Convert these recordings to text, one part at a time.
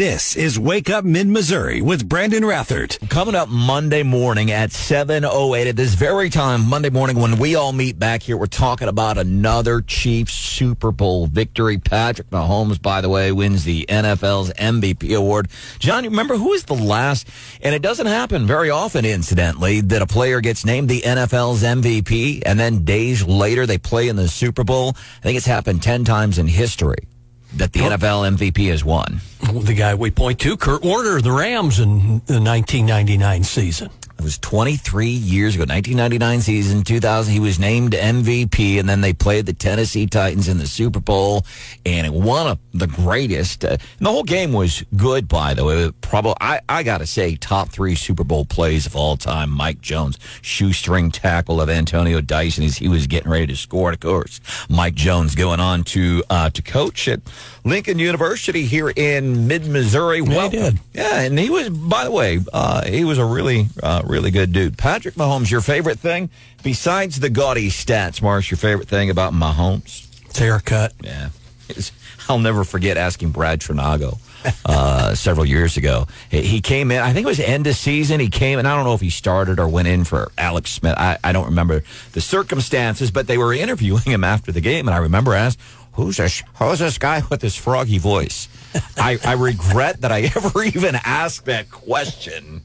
This is Wake Up Mid Missouri with Brandon Rathert. Coming up Monday morning at 7.08 at this very time, Monday morning when we all meet back here, we're talking about another Chiefs Super Bowl victory. Patrick Mahomes, by the way, wins the NFL's MVP award. John, remember who is the last, and it doesn't happen very often, incidentally, that a player gets named the NFL's MVP and then days later they play in the Super Bowl? I think it's happened 10 times in history that the NFL MVP has won. The guy we point to, Kurt Warner, the Rams in the 1999 season. It was 23 years ago, 1999 season, 2000. He was named MVP, and then they played the Tennessee Titans in the Super Bowl, and it one of the greatest. Uh, the whole game was good, by the way. Probably, I, I got to say, top three Super Bowl plays of all time. Mike Jones, shoestring tackle of Antonio Dyson as he was getting ready to score. Of course, Mike Jones going on to uh, to coach at Lincoln University here in mid Missouri. Yeah, he did. Yeah, and he was, by the way, uh, he was a really, uh, really good dude. Patrick Mahomes, your favorite thing besides the gaudy stats, Marsh? Your favorite thing about Mahomes? It's haircut. Yeah, it's, I'll never forget asking Brad Trinago. uh, several years ago. He came in, I think it was end of season. He came, and I don't know if he started or went in for Alex Smith. I, I don't remember the circumstances, but they were interviewing him after the game. And I remember asking, who's this, who's this guy with this froggy voice? I, I regret that I ever even asked that question.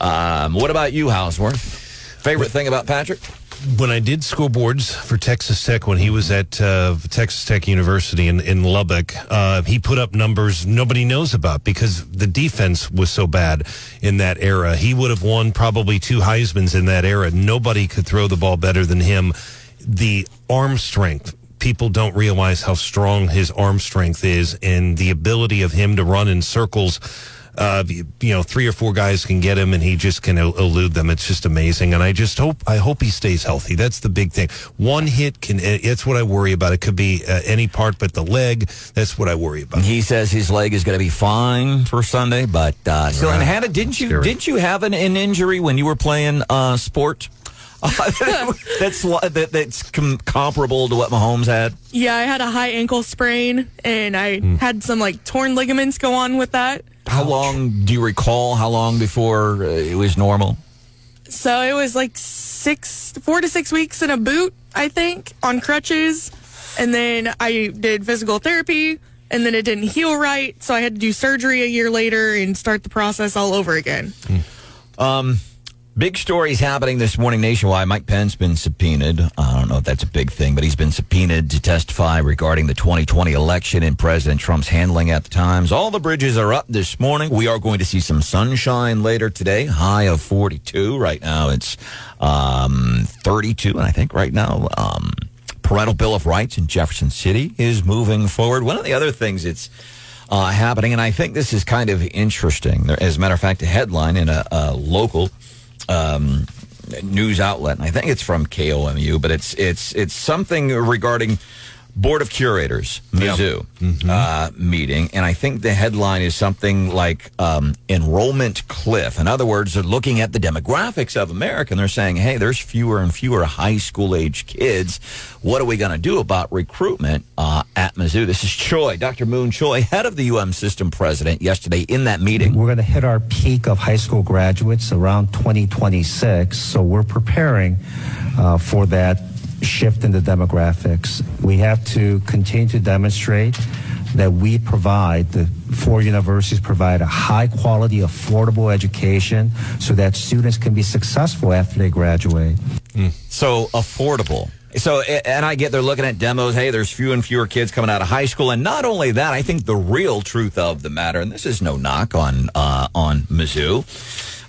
Um, what about you, Houseworth? Favorite thing about Patrick? when I did school boards for Texas Tech, when he was at uh, Texas Tech University in, in Lubbock, uh, he put up numbers nobody knows about because the defense was so bad in that era. He would have won probably two Heisman's in that era. Nobody could throw the ball better than him. The arm strength. People don't realize how strong his arm strength is and the ability of him to run in circles uh, you know, three or four guys can get him, and he just can elude them. It's just amazing, and I just hope I hope he stays healthy. That's the big thing. One hit can. It's what I worry about. It could be uh, any part, but the leg. That's what I worry about. He says his leg is going to be fine for Sunday, but uh, still. Right. And Hannah, didn't you Scary. didn't you have an, an, injury when you were playing uh, sport? that's that, that's com- comparable to what Mahomes had. Yeah, I had a high ankle sprain, and I mm. had some like torn ligaments go on with that. How Ouch. long do you recall? How long before uh, it was normal? So it was like six, four to six weeks in a boot, I think, on crutches, and then I did physical therapy, and then it didn't heal right, so I had to do surgery a year later and start the process all over again. Hmm. Um. Big stories happening this morning nationwide. Mike Pence been subpoenaed. I don't know if that's a big thing, but he's been subpoenaed to testify regarding the 2020 election and President Trump's handling at the times. All the bridges are up this morning. We are going to see some sunshine later today. High of 42. Right now it's um, 32, and I think right now um, parental bill of rights in Jefferson City is moving forward. One of the other things that's uh, happening, and I think this is kind of interesting. As a matter of fact, a headline in a, a local um, news outlet, and I think it's from KOMU, but it's it's it's something regarding Board of Curators, Mizzou mm-hmm. uh, meeting, and I think the headline is something like um, enrollment cliff. In other words, they're looking at the demographics of America, and they're saying, "Hey, there's fewer and fewer high school age kids. What are we going to do about recruitment uh, at Mizzou?" This is Choi, Dr. Mun Choi, head of the UM system president, yesterday in that meeting. We're going to hit our peak of high school graduates around 2026, so we're preparing uh, for that shift in the demographics. We have to continue to demonstrate that we provide, the four universities provide a high quality, affordable education so that students can be successful after they graduate. Mm. So affordable. So, and I get they're looking at demos. Hey, there's fewer and fewer kids coming out of high school, and not only that, I think the real truth of the matter, and this is no knock on uh, on Mizzou,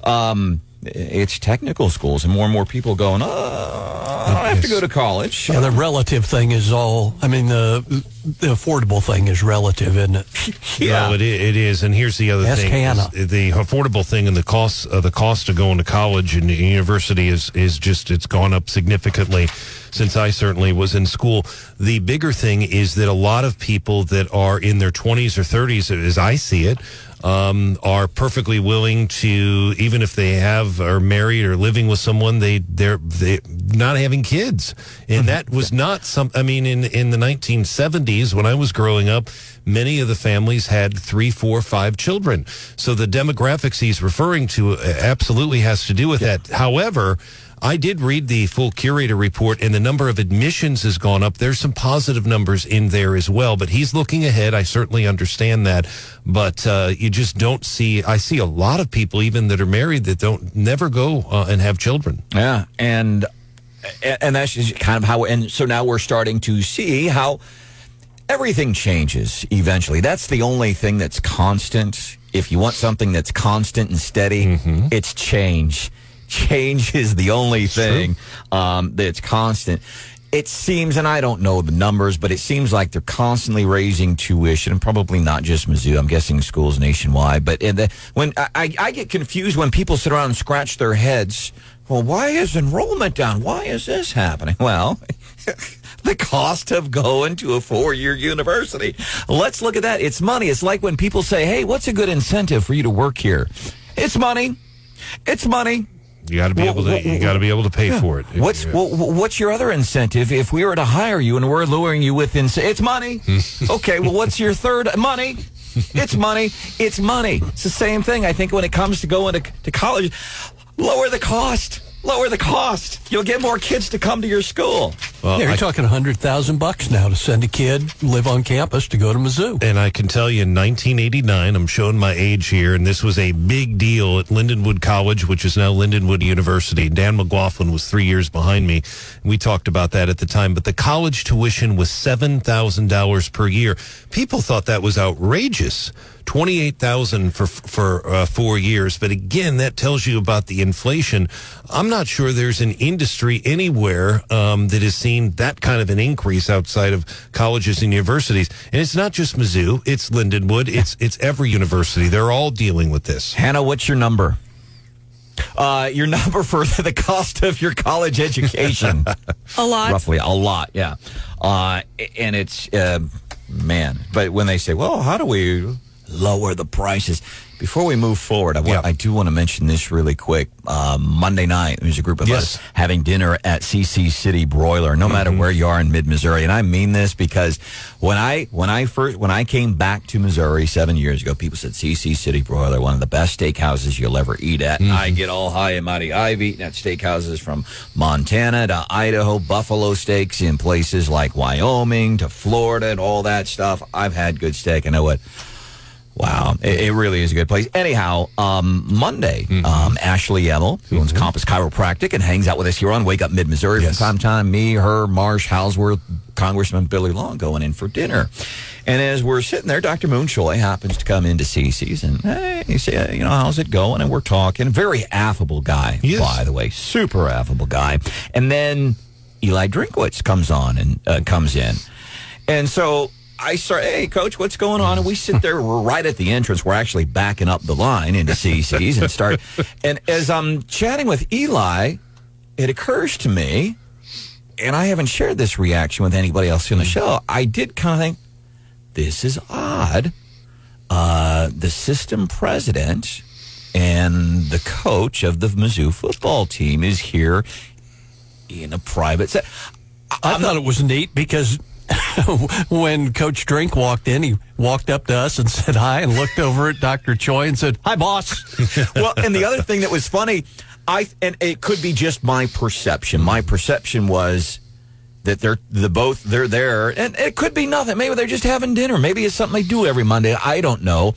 um, it's technical schools, and more and more people going, oh, I don't have to go to college. Yeah, the relative thing is all, I mean, the, the affordable thing is relative, isn't it? yeah. No, it, it is. And here's the other Ask thing. Hannah. The affordable thing and the cost, uh, the cost of going to college and university is, is just, it's gone up significantly since I certainly was in school. The bigger thing is that a lot of people that are in their 20s or 30s, as I see it, um, are perfectly willing to, even if they have are married or living with someone, they they're they not having kids, and that was not some. I mean, in in the 1970s when I was growing up, many of the families had three, four, five children. So the demographics he's referring to uh, absolutely has to do with that. However. I did read the full curator report, and the number of admissions has gone up. There's some positive numbers in there as well, but he's looking ahead. I certainly understand that, but uh, you just don't see. I see a lot of people, even that are married, that don't never go uh, and have children. Yeah, and and that's just kind of how. And so now we're starting to see how everything changes eventually. That's the only thing that's constant. If you want something that's constant and steady, it's change. Change is the only thing um, that's constant. It seems, and I don't know the numbers, but it seems like they're constantly raising tuition, and probably not just Mizzou. I'm guessing schools nationwide. But in the, when I, I, I get confused when people sit around and scratch their heads. Well, why is enrollment down? Why is this happening? Well, the cost of going to a four year university. Let's look at that. It's money. It's like when people say, hey, what's a good incentive for you to work here? It's money. It's money. You got to be able to. You got to be able to pay for it. What's Yeah. well, what's your other incentive if we were to hire you and we're luring you with ins- it's money? okay, well, what's your third money? It's money. It's money. It's the same thing. I think when it comes to going to, to college, lower the cost. Lower the cost. You'll get more kids to come to your school. Well, yeah, you're I- talking a hundred thousand bucks now to send a kid live on campus to go to Mizzou. And I can tell you in 1989, I'm showing my age here, and this was a big deal at Lindenwood College, which is now Lindenwood University. Dan McLaughlin was three years behind me. We talked about that at the time, but the college tuition was $7,000 per year. People thought that was outrageous. 28,000 for for uh, 4 years, but again that tells you about the inflation. I'm not sure there's an industry anywhere um, that has seen that kind of an increase outside of colleges and universities. And it's not just Mizzou, it's Lindenwood, it's it's every university. They're all dealing with this. Hannah, what's your number? Uh, your number for the cost of your college education. A lot. roughly a lot yeah uh, and it's uh, man but when they say well how do we lower the prices. Before we move forward i, want, Yeah. I do want to mention this really quick. Um, monday night there's a group of Yes. us having dinner at cc city broiler no matter where you are in mid-missouri. And i mean this because when i when i first when i came back to missouri seven years ago people said cc city broiler one of the best steakhouses you'll ever eat at. And i get all high and mighty. I've eaten at steakhouses from montana to idaho buffalo steaks in places like wyoming to florida and all that stuff. I've had good steak. I know what Wow, it, it really is a good place. Anyhow, um, Monday, um, Ashley Emmel, who owns Compass Chiropractic and hangs out with us here on Wake Up Mid Missouri Yes. from time to time, me, her, Marsh, Houseworth, Congressman Billy Long going in for dinner. And as we're sitting there, Dr. Mun Choi happens to come into CC's and, hey, he say, you know, how's it going? And we're talking. Very affable guy, Yes. by the way. Super affable guy. And then Eli Drinkwitz comes on and uh, comes in. And so I start, hey, coach, what's going on? And we sit there right at the entrance. We're actually backing up the line into CC's and start. And as I'm chatting with Eli, it occurs to me, and I haven't shared this reaction with anybody else in the show. I did kind of think, this is odd. Uh, the system president and the coach of the Mizzou football team is here in a private set. I thought it was neat because when Coach Drink walked in, he walked up to us and said hi and looked over at Dr. Choi and said, Hi, boss. well, and the other thing that was funny, I and it could be just my perception. My perception was that they're the both they're there, and it could be nothing. Maybe they're just having dinner. Maybe it's something they do every Monday. I don't know.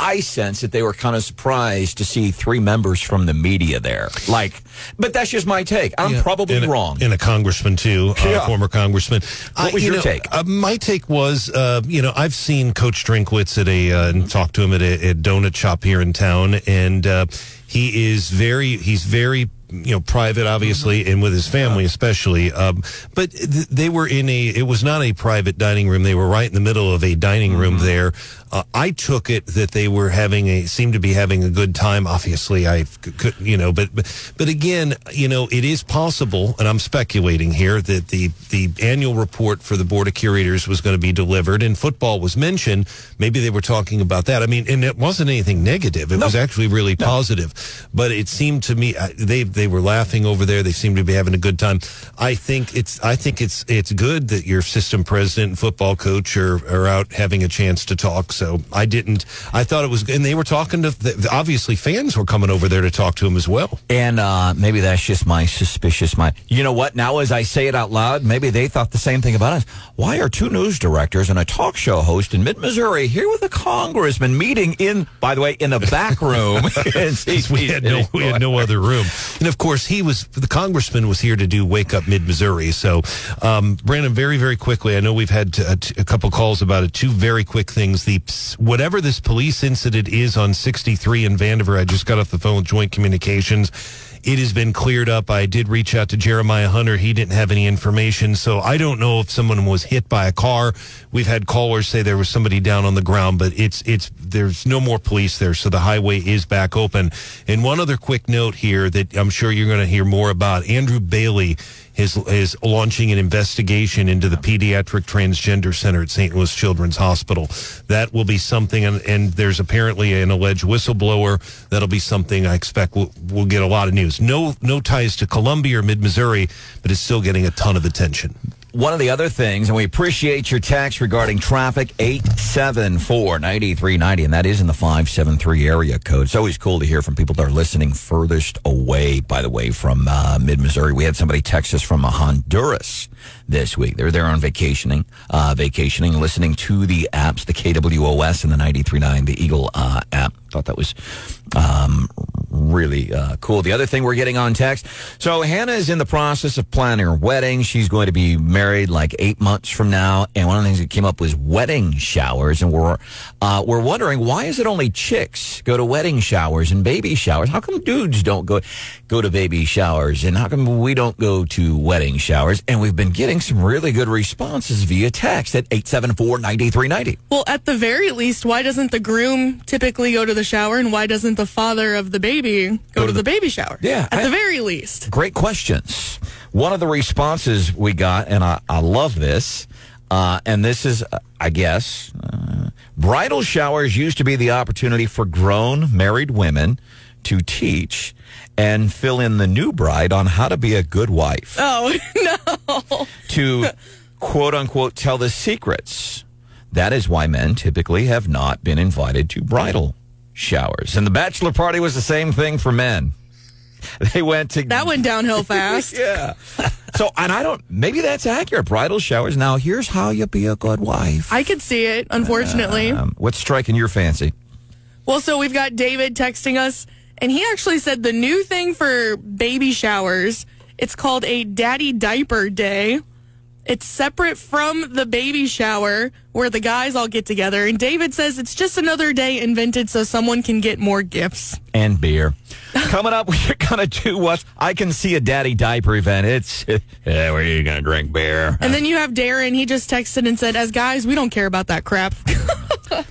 I sense that they were kind of surprised to see three members from the media there. Like, but that's just my take. I'm Yeah, probably and a- wrong. And a congressman too, uh, Yeah. former congressman. What was you your know, take? Uh, my take was, uh, you know, I've seen Coach Drinkwitz at a uh, and talked to him at a, a donut shop here in town, and uh, he is very, he's very you know private, obviously, and with his family especially. Um, but th- they were in a. It was not a private dining room. They were right in the middle of a dining room there. Uh, I took it that they were having a seemed to be having a good time. Obviously, I could you know, but but but again, you know, it is possible, and I'm speculating here that the the annual report for the board of curators was going to be delivered, and football was mentioned. Maybe they were talking about that. I mean, and it wasn't anything negative. It was actually really positive. But it seemed to me they they were laughing over there. They seemed to be having a good time. I think it's I think it's it's good that your system president and football coach are are out having a chance to talk. So I didn't. I thought it was, and they were talking to. The, obviously, fans were coming over there to talk to him as well. And uh, maybe that's just my suspicious mind. You know what? Now, as I say it out loud, maybe they thought the same thing about us. Why are two news directors and a talk show host in mid Missouri here with a congressman meeting in, by the way, in the back room? we had no we had no other room, and of course he was the congressman was here to do Wake Up Mid Missouri. So, um, Brandon, very very quickly, I know we've had a, a couple calls about it. Two very quick things: the whatever this police incident is on 63 in Vandiver. I just got off the phone with Joint Communications. It has been cleared up. I did reach out to Jeremiah Hunter. He didn't have any information. So I don't know if someone was hit by a car. We've had callers say there was somebody down on the ground, but it's, it's, there's no more police there. So the highway is back open. And one other quick note here that I'm sure you're going to hear more about. Andrew Bailey is, is launching an investigation into the pediatric transgender center at St. Louis Children's Hospital. That will be something, and, and there's apparently an alleged whistleblower. That'll be something I expect we'll, we'll get a lot of news. No, no ties to Columbia or Mid Missouri, but it's still getting a ton of attention. One of the other things, and we appreciate your text regarding traffic, 874-9390, and that is in the 573 area code. It's always cool to hear from people that are listening furthest away, by the way, from uh, mid-Missouri. We had somebody text us from Honduras this week. They're there on vacationing, uh, vacationing, listening to the apps, the KWOS and the 93.9, the Eagle uh, app. Thought that was um, really uh, cool. The other thing we're getting on text. So Hannah is in the process of planning her wedding. She's going to be married like eight months from now. And one of the things that came up was wedding showers. And we're, uh, we're wondering why is it only chicks go to wedding showers and baby showers? How come dudes don't go, go to baby showers? And how come we don't go to wedding showers? And we've been getting some really good responses via text at 874-9390. Well, at the very least, why doesn't the groom typically go to the shower and why doesn't the father of the baby go, to, the, baby shower? Yeah, At I- the very least. Great questions. One of the responses we got, and I, I love this, uh, and this is, uh, I guess, uh, bridal showers used to be the opportunity for grown married women to teach and fill in the new bride on how to be a good wife, Oh, no. to quote unquote tell the secrets. That is why men typically have not been invited to bridal showers. And the bachelor party was the same thing for men. They went to That went downhill fast. yeah. So, and I don't, maybe that's accurate. Bridal showers. Now, here's how you be a good wife. I could see it, unfortunately. Um, what's striking your fancy? Well, so we've got David texting us, and he actually said the new thing for baby showers, it's called a daddy diaper day. It's separate from the baby shower where the guys all get together. And David says it's just another day invented so someone can get more gifts. And beer. Coming up, we're going to do what I can see a daddy diaper event. It's, yeah, where are you going to drink beer? And then you have Darren. He just texted and said, as guys, we don't care about that crap.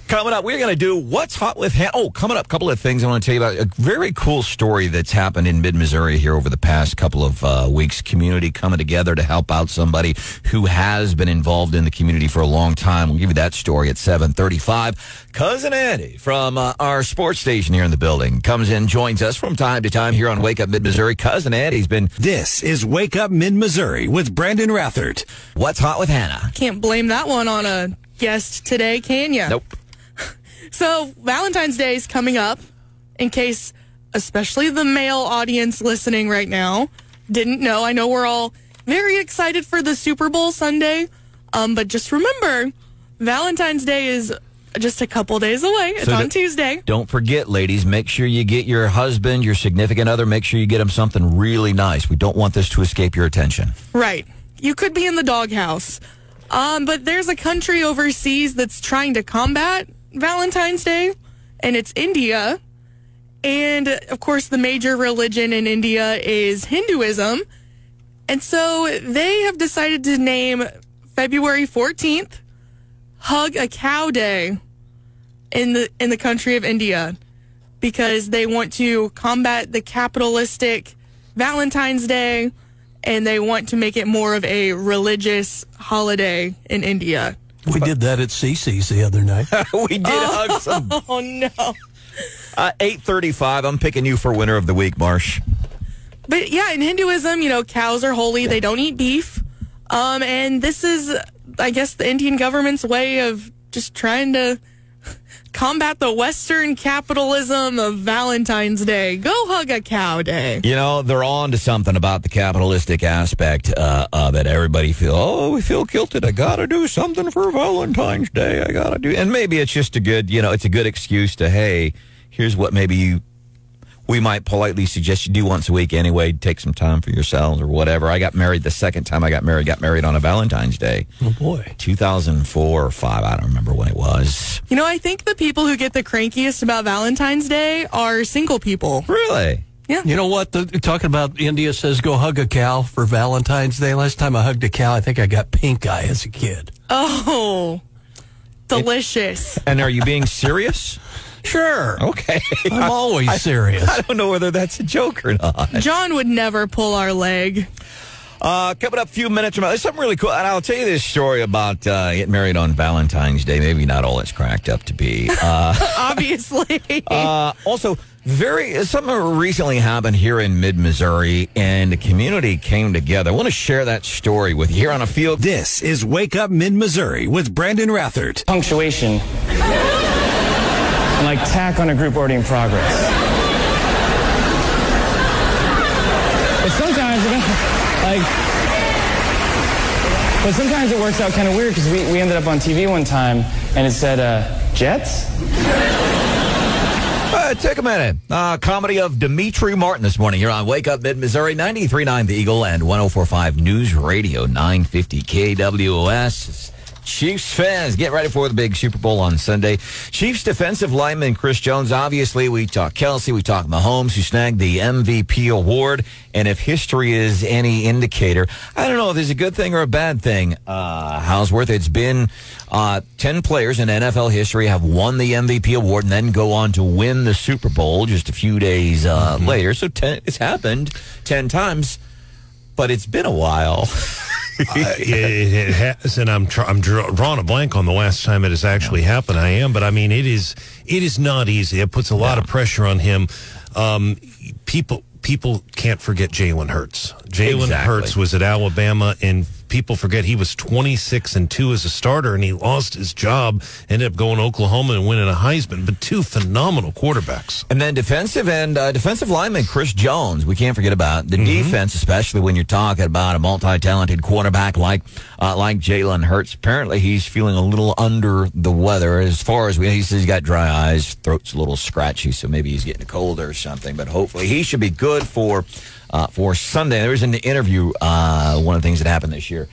Coming up, we're going to do what's hot with Han- Oh, coming up, a couple of things I want to tell you about. A very cool story that's happened in mid Missouri here over the past couple of uh, weeks. Community coming together to help out somebody who has been involved in the community for a long time. We'll give you that story at 735. Cousin Andy from uh, our sports station here in the building comes in, joins us from time to time here on Wake Up Mid Missouri. Cousin Andy's been, This is Wake Up Mid Missouri with Brandon Rathert. what's hot with Hannah? Can't blame that one on a guest today, can you? Nope. So Valentine's Day is coming up. In case, especially the male audience listening right now, didn't know. I know we're all very excited for the Super Bowl Sunday, um, but just remember, Valentine's Day is just a couple days away. It's So on Tuesday. Don't forget, ladies, make sure you get your husband, your significant other, make sure you get him something really nice. We don't want this to escape your attention. Right. You could be in the doghouse. Um, but there's a country overseas that's trying to combat Valentine's Day, and it's India. And of course, the major religion in India is Hinduism. And so they have decided to name February 14th Hug a Cow Day in the in the country of India because they want to combat the capitalistic Valentine's Day and they want to make it more of a religious holiday in India. We did that at CC's the other night. we did hug some. Oh no. Uh, 835. I'm picking you for winner of the week, Marsh. But yeah, in Hinduism, you know, cows are holy. They don't eat beef. Um, and this is, I guess, the Indian government's way of just trying to combat the Western capitalism of Valentine's Day. Go hug a cow day. You know, they're on to something about the capitalistic aspect uh, of it. Everybody feel, oh, we feel guilted. I got to do something for Valentine's Day. I got to do. And maybe it's just a good, you know, it's a good excuse to, hey, here's what maybe you we might politely suggest you do once a week anyway. Take some time for yourselves or whatever. I got married the second time I got married. Got married on a Valentine's Day, Oh boy. 2004 or five. I don't remember when it was. You know, I think the people who get the crankiest about Valentine's Day are single people. Really? Yeah. You know what? The, talking about India says go hug a cow for Valentine's Day. Last time I hugged a cow, I think I got pink eye as a kid. Oh, delicious. And are you being serious? Sure. Okay. I'm always serious. I don't know whether that's a joke or not. John would never pull our leg. Uh, coming up a few minutes from now, there's something really cool. And I'll tell you this story about uh, getting married on Valentine's Day. Maybe not all it's cracked up to be. Uh, Obviously. uh, also, very something recently happened here in mid Missouri, and the community came together. I want to share that story with you here on a field. This is Wake Up Mid Missouri with Brandon Rathert. punctuation and like tack on a group already in progress. But sometimes, like, but sometimes it works out kind of weird because we, we ended up on TV one time and it said, uh, Jets? Uh, take a minute. Uh, comedy of Demetri Martin this morning here on Wake Up Mid Missouri, 93.9 The Eagle and 104.5 News Radio, 950 KWOS. Chiefs fans, get ready for the big Super Bowl on Sunday. Chiefs defensive lineman Chris Jones. Obviously, we talk Kelce, we talk Mahomes, who snagged the MVP award. And if history is any indicator, I don't know if it's a good thing or a bad thing. Uh, Houseworth, it's been uh, 10 players in NFL history have won the MVP award and then go on to win the Super Bowl just a few days uh, later. So 10, it's happened 10 times, but it's been a while. It, it has, and I'm tr- I'm dr- drawing a blank on the last time it has actually happened. I am, but I mean, it is it is not easy. It puts a lot of pressure on him. Um, people people can't forget Jalen Hurts. Jalen Exactly. Hurts was at Alabama, and people forget he was 26 and two as a starter, and he lost his job. Ended up going to Oklahoma and winning a Heisman. But two phenomenal quarterbacks. And then defensive and uh, defensive lineman Chris Jones. We can't forget about the defense, especially when you're talking about a multi-talented quarterback like uh, like Jalen Hurts. Apparently, he's feeling a little under the weather. As far as we, he says, he's got dry eyes, throat's a little scratchy, so maybe he's getting a cold or something. But hopefully, he should be good for uh, for Sunday. There was an interview. Uh, one of the things that happened this year.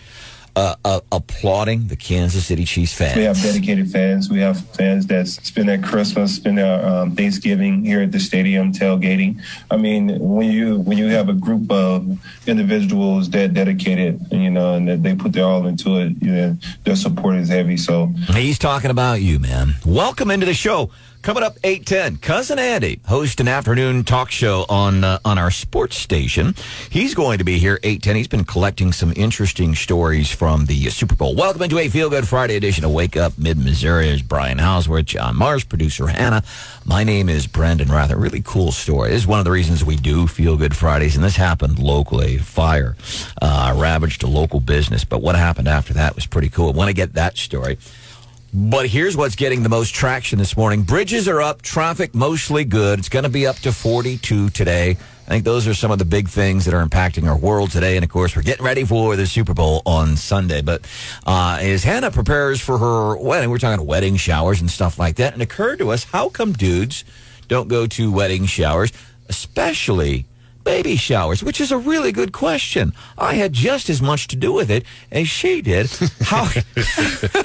Uh, uh, applauding the Kansas City Chiefs fans. We have dedicated fans. We have fans that spend their Christmas, spend their um, Thanksgiving here at the stadium tailgating. I mean, when you when you have a group of individuals that dedicated, you know, and that they put their all into it, you know, their support is heavy. So He's talking about you, man. Welcome into the show. Coming up 810, Cousin Andy hosts an afternoon talk show on uh, on our sports station. He's going to be here 810. He's been collecting some interesting stories from the Super Bowl. Welcome into a Feel Good Friday edition of Wake Up Mid Missouri. Is Brian Houseworth, John Marsh, producer Hannah. My name is Brandon Rathert. Really cool story. This is one of the reasons we do Feel Good Fridays, and this happened locally. Fire uh, ravaged a local business, but what happened after that was pretty cool. I want to get that story. But here's what's getting the most traction this morning. Bridges are up, traffic mostly good. It's going to be up to 42 today. I think those are some of the big things that are impacting our world today. And of course, we're getting ready for the Super Bowl on Sunday. But uh, as Hannah prepares for her wedding, we're talking wedding showers and stuff like that. And it occurred to us, how come dudes don't go to wedding showers, especially baby showers, which is a really good question. I had just as much to do with it as she did. How,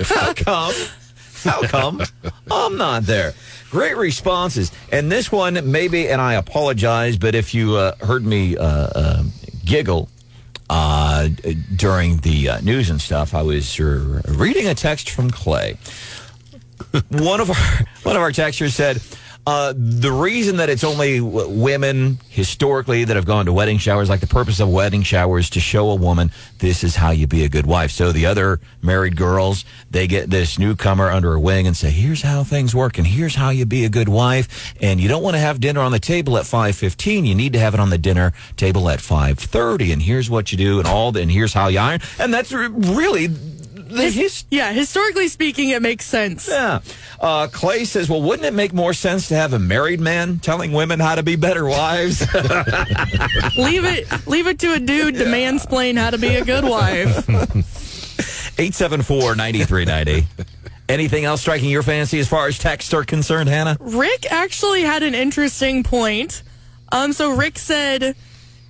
how come? How come I'm not there? Great responses. And this one, maybe, and I apologize, but if you uh, heard me uh, uh, giggle uh, during the uh, news and stuff, I was uh, reading a text from Clay. one of our one of our texters said. Uh, the reason that it's only women historically that have gone to wedding showers, like the purpose of wedding showers, to show a woman this is how you be a good wife. So the other married girls, they get this newcomer under a wing and say, "Here's how things work, and here's how you be a good wife." And you don't want to have dinner on the table at five fifteen. You need to have it on the dinner table at five thirty. And here's what you do, and all. The, and here's how you iron. And that's really the his, Yeah, historically speaking, it makes sense. yeah. Uh, Clay says, well, wouldn't it make more sense to have a married man telling women how to be better wives? leave it, leave it to a dude to mansplain how to be a good wife. 874 9390. Anything else striking your fancy as far as texts are concerned, Hannah? Rick actually had an interesting point. Um, so Rick said,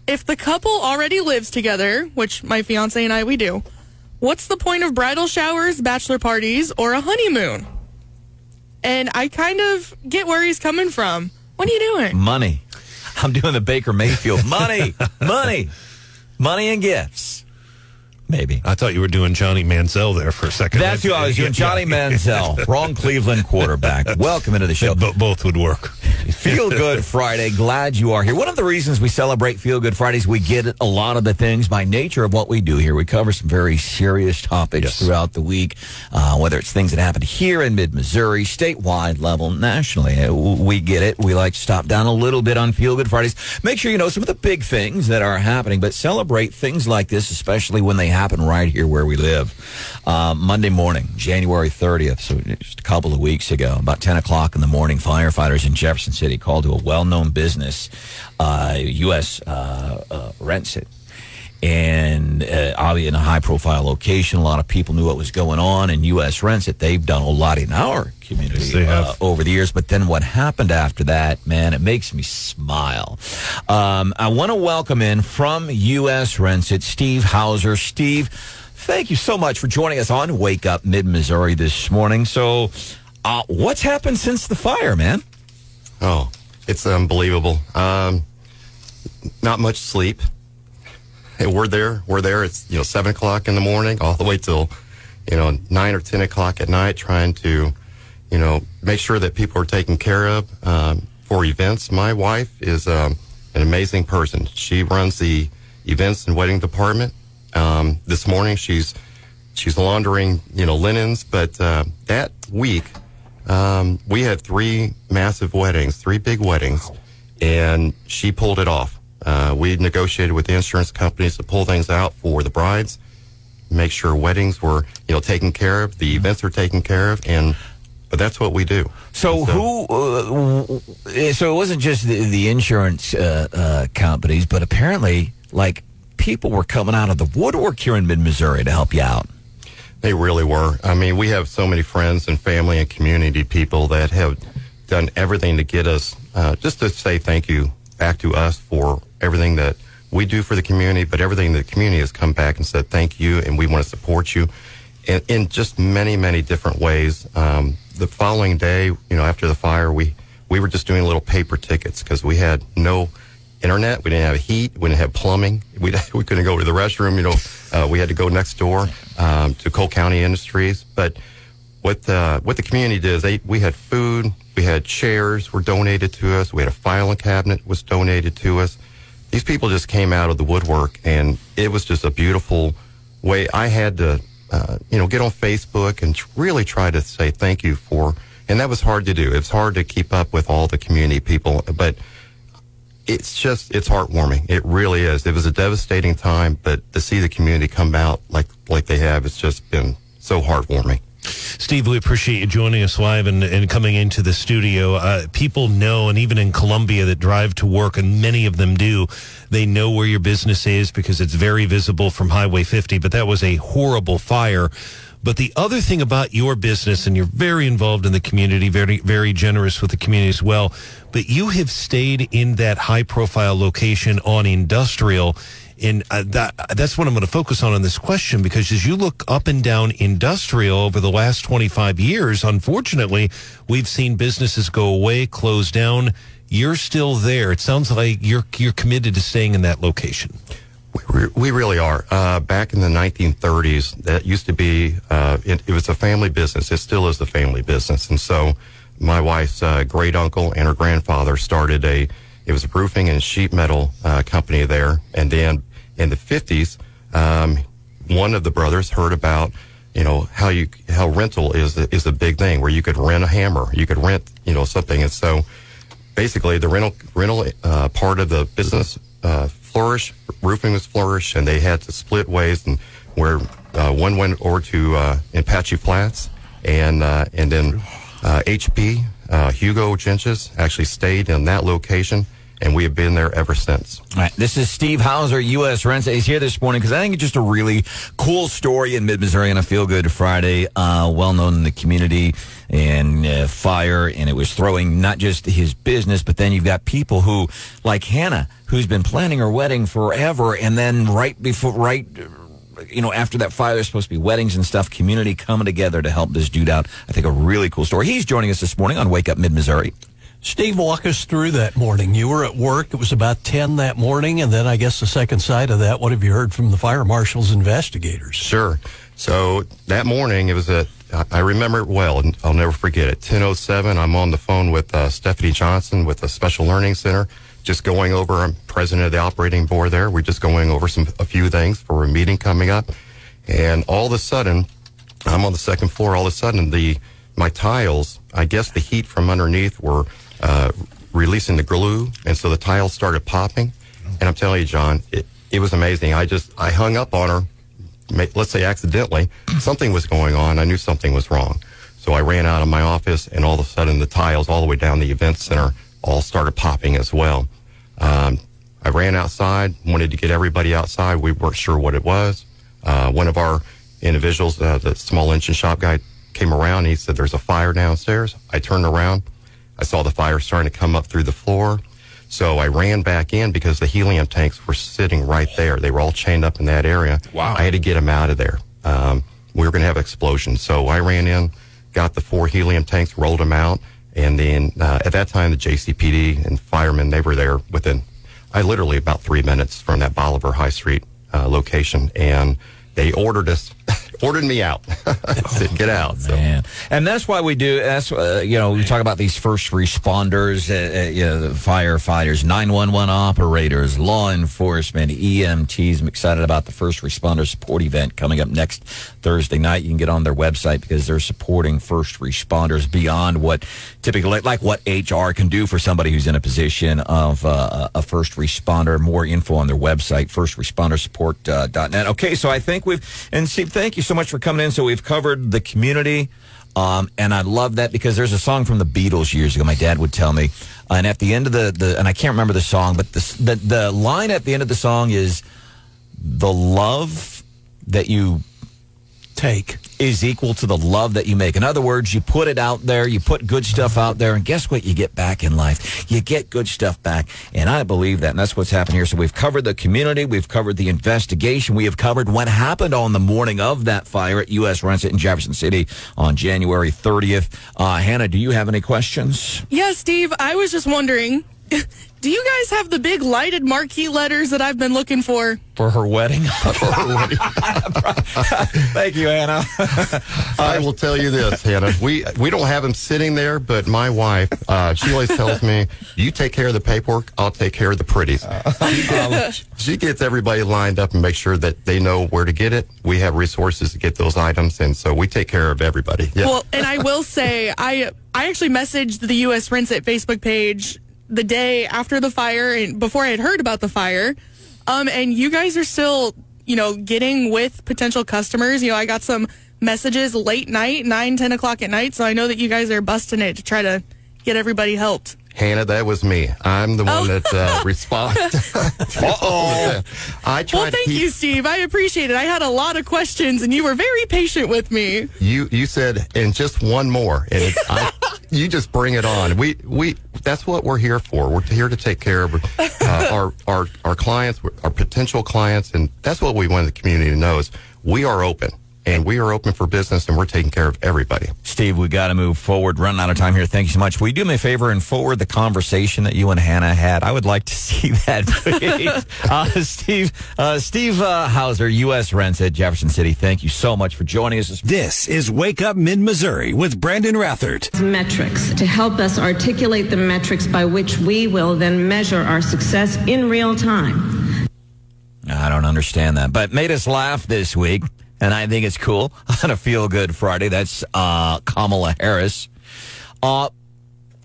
if the couple already lives together, which my fiance and I we do, what's the point of bridal showers, bachelor parties, or a honeymoon? And I kind of get where he's coming from. What are you doing? Money. I'm doing the Baker Mayfield. Money, money, money and gifts. Maybe. I thought you were doing Johnny Manziel there for a second. That's who I was doing. Johnny Manziel, wrong Cleveland quarterback. Welcome into the show. Bo- both would work. Feel Good Friday. Glad you are here. One of the reasons we celebrate Feel Good Fridays, we get a lot of the things by nature of what we do here. We cover some very serious topics Yes. throughout the week, uh, whether it's things that happen here in mid Missouri, statewide level, nationally. Uh, We get it. We like to stop down a little bit on Feel Good Fridays. Make sure you know some of the big things that are happening, but celebrate things like this, especially when they happen right here where we live. Uh, Monday morning, January 30th, so just a couple of weeks ago, about 10 o'clock in the morning, firefighters in Jefferson City called to a well known business, uh, U.S. Uh, uh, rents it. And uh, obviously, in a high profile location, a lot of people knew what was going on. And U.S. Rents It, they've done a lot in our community Yes, uh, over the years. But then what happened after that, man, it makes me smile. Um, I want to welcome in from U.S. Rents It, Steve Hauser. Steve, thank you so much for joining us on Wake Up Mid Missouri this morning. So, uh, what's happened since the fire, man? Oh, it's unbelievable. Um, not much sleep. Hey, we're there. We're there. It's you know seven o'clock in the morning, all the way till you know nine or ten o'clock at night, trying to you know make sure that people are taken care of um, for events. My wife is um, an amazing person. She runs the events and wedding department. Um, this morning, she's she's laundering you know linens, but uh, that week um, we had three massive weddings, three big weddings, and she pulled it off. Uh, we negotiated with the insurance companies to pull things out for the brides, make sure weddings were, you know, taken care of, the events are taken care of, and but that's what we do. So, who? Uh, so it wasn't just the, the insurance uh, uh, companies, but apparently, like people were coming out of the woodwork here in mid Missouri to help you out. They really were. I mean, we have so many friends and family and community people that have done everything to get us, uh, just to say thank you back to us for everything that we do for the community, but everything the community has come back and said thank you, and we want to support you in, in just many, many different ways. Um, the following day, you know, after the fire, we, we were just doing little paper tickets because we had no internet. We didn't have heat. We didn't have plumbing. We, we couldn't go to the restroom. You know, uh, we had to go next door um, to Cole County Industries. But what the, what the community did is they, we had food, we had chairs were donated to us, we had a filing cabinet was donated to us. These people just came out of the woodwork, and it was just a beautiful way. I had to, uh, you know, get on Facebook and really try to say thank you for, and that was hard to do. It's hard to keep up with all the community people, but it's just it's heartwarming. It really is. It was a devastating time, but to see the community come out like like they have, it's just been so heartwarming. Steve, we appreciate you joining us live and, and coming into the studio. Uh, people know, and even in Columbia that drive to work, and many of them do, they know where your business is because it's very visible from Highway 50. But that was a horrible fire. But the other thing about your business, and you're very involved in the community, very, very generous with the community as well, but you have stayed in that high profile location on industrial And uh, that that's what I'm going to focus on in this question because as you look up and down industrial over the last 25 years, unfortunately, we've seen businesses go away, close down. You're still there. It sounds like you're you're committed to staying in that location. We, we really are. Uh, back in the 1930s, that used to be, uh, it, it was a family business. It still is a family business. And so my wife's uh, great uncle and her grandfather started a, it was a roofing and sheet metal uh, company there. And then in the 50s, um, one of the brothers heard about, you know, how you, how rental is, is a big thing where you could rent a hammer, you could rent, you know, something. And so basically the rental, rental uh, part of the business uh, flourished, roofing was flourished, and they had to split ways, and where uh, one went over to uh, Apache Flats, and uh, and then uh, HP uh, Hugo Genches actually stayed in that location, and we have been there ever since. All right, this is Steve Hauser, U.S. Rents. He's here this morning because I think it's just a really cool story in Mid Missouri on a Feel Good Friday. Uh, well known in the community and uh, fire, and it was throwing not just his business, but then you've got people who, like Hannah, who's been planning her wedding forever, and then right before, right. You know, after that fire, there's supposed to be weddings and stuff, community coming together to help this dude out. I think a really cool story. He's joining us this morning on Wake Up Mid Missouri. Steve, walk us through that morning. You were at work. It was about 10 that morning. And then I guess the second side of that, what have you heard from the fire marshal's investigators? Sure. So that morning, it was a, I remember it well, and I'll never forget it. 10.07, I'm on the phone with uh, Stephanie Johnson with the Special Learning Center, just going over, I'm president of the operating board there. We're just going over some, a few things for a meeting coming up. And all of a sudden, I'm on the second floor. All of a sudden, the, my tiles, I guess the heat from underneath were, uh, releasing the glue. And so the tiles started popping. And I'm telling you, John, it, it was amazing. I just, I hung up on her let's say accidentally, something was going on. I knew something was wrong. So I ran out of my office, and all of a sudden, the tiles all the way down the event center all started popping as well. Um, I ran outside, wanted to get everybody outside. We weren't sure what it was. Uh, one of our individuals, uh, the small engine shop guy, came around. he said, "There's a fire downstairs." I turned around. I saw the fire starting to come up through the floor. So I ran back in because the helium tanks were sitting right there. They were all chained up in that area. Wow. I had to get them out of there. Um, we were going to have explosions. So I ran in, got the four helium tanks, rolled them out. And then uh, at that time, the JCPD and firemen, they were there within, I literally about three minutes from that Bolivar High Street uh, location. And they ordered us ordered me out. Said, Get out. So. Man. And that's why we do. That's uh, you know we talk about these first responders, uh, uh, you know, firefighters, nine one one operators, law enforcement, EMTs. I'm excited about the first responder support event coming up next Thursday night. You can get on their website because they're supporting first responders beyond what typically like, what HR can do for somebody who's in a position of uh, a first responder. More info on their website, firstrespondersupport.net. Okay, so I think we've and Steve, thank you so much for coming in. So we've covered the community. Um, and I love that because there's a song from the Beatles years ago. My dad would tell me, and at the end of the, the and I can't remember the song, but the, the the line at the end of the song is the love that you Take. is equal to the love that you make. In other words, you put it out there, you put good stuff out there, and guess what you get back in life? You get good stuff back. And I believe that, and that's what's happened here. So we've covered the community, we've covered the investigation, we have covered what happened on the morning of that fire at U.S. Rents It in Jefferson City on January 30th. Uh, Hannah, do you have any questions? Yeah, Steve, I was just wondering do you guys have the big lighted marquee letters that I've been looking for? For her wedding? Thank you, Hannah. I will tell you this, Hannah. We we don't have them sitting there, but my wife, uh, she always tells me, "You take care of the paperwork. I'll take care of the pretties." She, um, she gets everybody lined up and makes sure that they know where to get it. We have resources to get those items, and so we take care of everybody. Yeah. Well, and I will say, I I actually messaged the U.S. Rents It Facebook page the day after the fire and before I had heard about the fire. Um, and you guys are still, you know, getting with potential customers. You know, I got some messages late night, 9, 10 o'clock at night. So I know that you guys are busting it to try to get everybody helped. Hannah, that was me. I'm the one that uh, responds. Uh-oh. I try Well, to thank keep, you, Steve. I appreciate it. I had a lot of questions and you were very patient with me. You you said and just one more, and it, I, you just bring it on. We we that's what we're here for. We're here to take care of uh, our our our clients, our potential clients, and that's what we want the community to know is we are open and we are open for business and we're taking care of everybody. Steve, we got to move forward. Running out of time here. Thank you so much. Will you do me a favor and forward the conversation that you and Hannah had? I would like to see that, please. uh, Steve, uh, Steve uh, Hauser, U.S. Rents It Jefferson City. Thank you so much for joining us. This, This is Wake Up Mid Missouri with Brandon Rathert. metrics to help us articulate the metrics by which we will then measure our success in real time. I don't understand that, but made us laugh this week, and I think it's cool on a Feel Good Friday. That's uh, Kamala Harris, uh,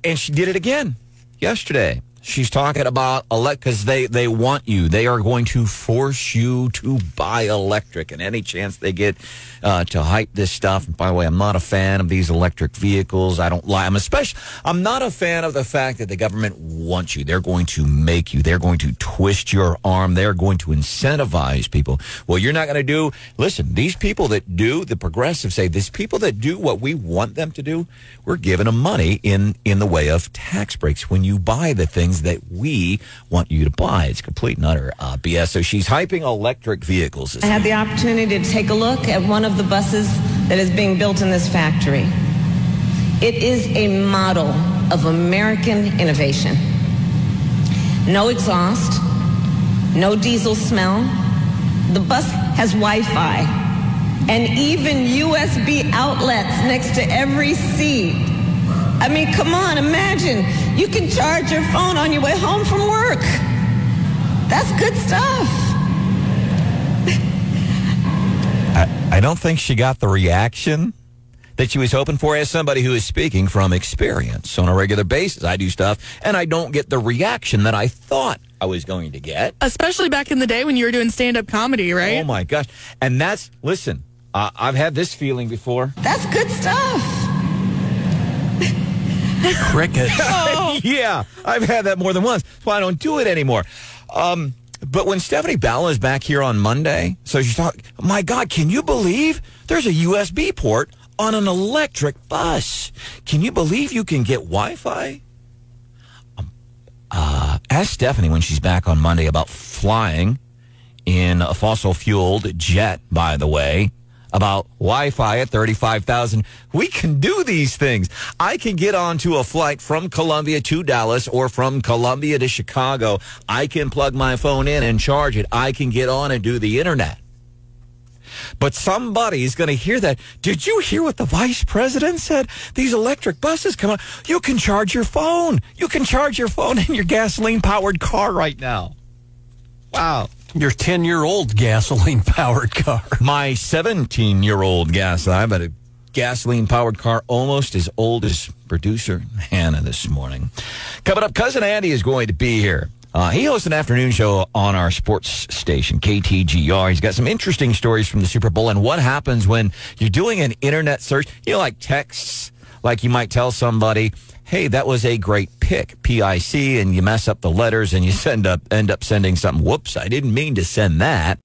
and she did it again yesterday. She's talking about elect because they they want you. They are going to force you to buy electric, and any chance they get uh, to hype this stuff. And by the way, I'm not a fan of these electric vehicles. I don't lie. I'm especially I'm not a fan of the fact that the government wants you. They're going to make you. They're going to twist your arm. They're going to incentivize people. Well, you're not going to do. Listen, these people that do the progressives say these people that do what we want them to do. We're giving them money in in the way of tax breaks when you buy the things that we want you to buy. It's complete and utter uh, BS. So she's hyping electric vehicles. I had the opportunity to take a look at one of the buses that is being built in this factory. It is a model of American innovation. No exhaust, no diesel smell. The bus has Wi Fi and even USB outlets next to every seat. I mean, come on, imagine. You can charge your phone on your way home from work. That's good stuff. I, I don't think she got the reaction that she was hoping for as somebody who is speaking from experience on a regular basis. I do stuff and I don't get the reaction that I thought I was going to get. Especially back in the day when you were doing stand up comedy, right? Oh my gosh. And that's, listen, uh, I've had this feeling before. That's good stuff. Cricket. yeah, I've had that more than once. That's why I don't do it anymore. Um, but when Stephanie Balla is back here on Monday, so she's talking, my God, can you believe there's a USB port on an electric bus? Can you believe you can get Wi Fi? Um, uh, ask Stephanie when she's back on Monday about flying in a fossil fueled jet, by the way, about Wi Fi at 35,000. We can do these things. I can get onto a flight from Columbia to Dallas or from Columbia to Chicago. I can plug my phone in and charge it. I can get on and do the internet. But somebody's going to hear that. Did you hear what the vice president said? These electric buses come out. You can charge your phone. You can charge your phone in your gasoline powered car right now. Wow. Your 10 year old gasoline powered car. My 17 year old gas, I've had a gasoline powered car almost as old as producer Hannah this morning. Coming up, cousin Andy is going to be here. Uh, he hosts an afternoon show on our sports station, KTGR. He's got some interesting stories from the Super Bowl and what happens when you're doing an internet search. You know, like texts, like you might tell somebody, hey, that was a great pick, P-I-C, and you mess up the letters and you send up, end up sending something. Whoops, I didn't mean to send that.